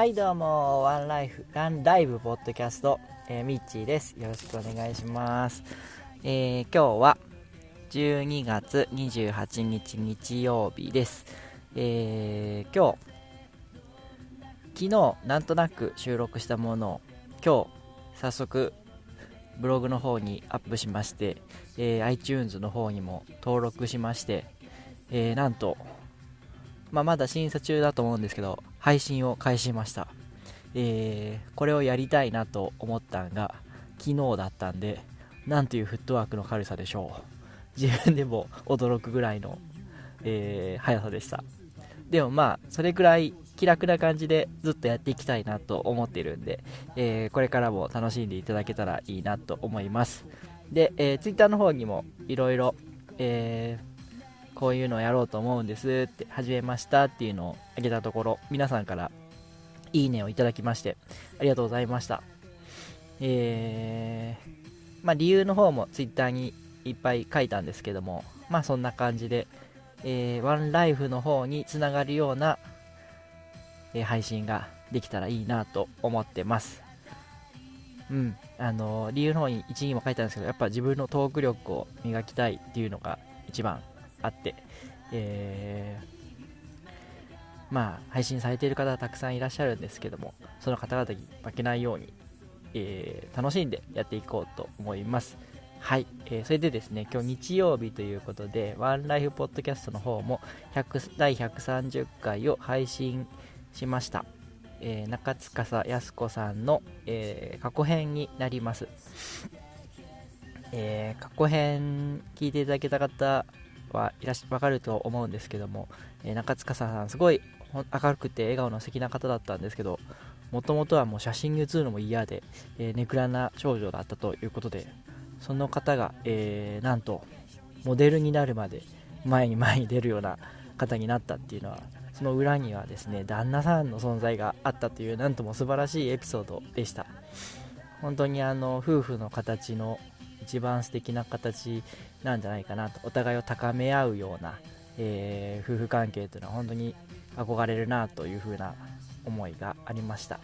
はいどうもワンライフランライブポッドキャスト、えー、ミッチーです。よろしくお願いします、えー、今日は12月28日日曜日です、えー、今日昨日なんとなく収録したものを今日早速ブログの方にアップしまして、えー、iTunes の方にも登録しまして、えー、なんとまあ、まだ審査中だと思うんですけど、配信を開始しました。えー、これをやりたいなと思ったんが、昨日だったんで、なんというフットワークの軽さでしょう。自分でも驚くぐらいの、えー、速さでした。でもまあ、それくらい気楽な感じでずっとやっていきたいなと思ってるんで、えー、これからも楽しんでいただけたらいいなと思います。で、えー、Twitter の方にもいろいろ、えー、こういうのをやろうと思うんですって始めましたっていうのをあげたところ皆さんからいいねをいただきましてありがとうございました。えー、まあ理由の方も Twitter にいっぱい書いたんですけどもまあそんな感じで、えー、ワンライフの方につながるような、えー、配信ができたらいいなと思ってます。うん。あのー、理由の方に1にも書いたんですけどやっぱ自分のトーク力を磨きたいっていうのが一番あって、えー、まあ、配信されている方はたくさんいらっしゃるんですけども、その方々に負けないように、えー、楽しんでやっていこうと思います。はい、えー、それでですね、今日日曜日ということで、ワンライフポッドキャストの方も100第130回を配信しました。えー、中司康子さんの、えー、過去編になります。えー、過去編聞いていただけた方はいらっしゃると思うんですけども、えー、中塚さんすごい明るくて笑顔の素敵な方だったんですけどもともとはもう写真に写るのも嫌で、えー、ネクラな少女だったということでその方が、えー、なんとモデルになるまで前に前に出るような方になったっていうのはその裏にはですね旦那さんの存在があったというなんとも素晴らしいエピソードでした。本当にあの夫婦の形の一番素敵な形なんじゃないかなと。お互いを高め合うような、えー、夫婦関係というのは本当に憧れるなというふうな思いがありました。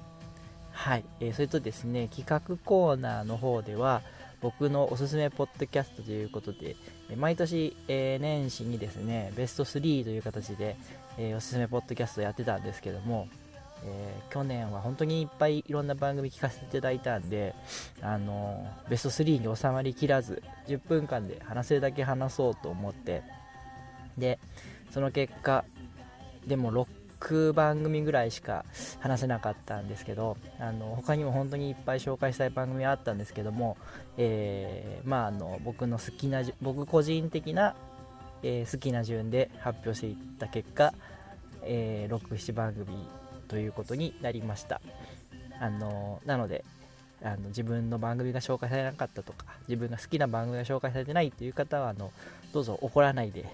はい、えー、それとですね企画コーナーの方では僕のおすすめポッドキャストということで毎年、えー、年始にですねベスト3という形で、えー、おすすめポッドキャストやってたんですけどもえー、去年は本当にいっぱいいろんな番組聞かせていただいたんで、あのベスト3に収まりきらず10分間で話せるだけ話そうと思ってでその結果でも6番組ぐらいしか話せなかったんですけどあの他にも本当にいっぱい紹介したい番組はあったんですけども、えー、まあ、あの僕の好きな僕個人的な、え、好きな順で発表していった結果、え、67番組ということになりました。あのなのであの自分の番組が紹介されなかったとか自分が好きな番組が紹介されてないという方はあのどうぞ怒らないで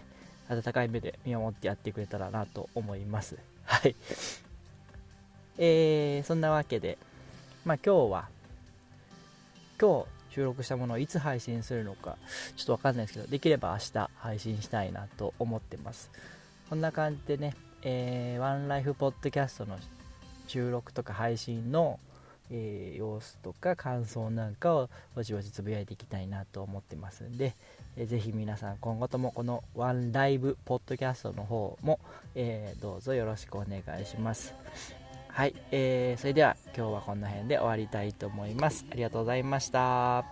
温かい目で見守ってやってくれたらなと思います。はい。えー、そんなわけでまあ今日は今日収録したものをいつ配信するのかちょっとわかんないですけどできれば明日配信したいなと思ってます。こんな感じでねえー、ワンライフポッドキャストの収録とか配信の、えー、様子とか感想なんかをぼちぼちつぶやいていきたいなと思ってますんで、えー、ぜひ皆さん今後ともこのワンライブポッドキャストの方も、えー、どうぞよろしくお願いします。はい、えー、それでは今日はこの辺で終わりたいと思います。ありがとうございました。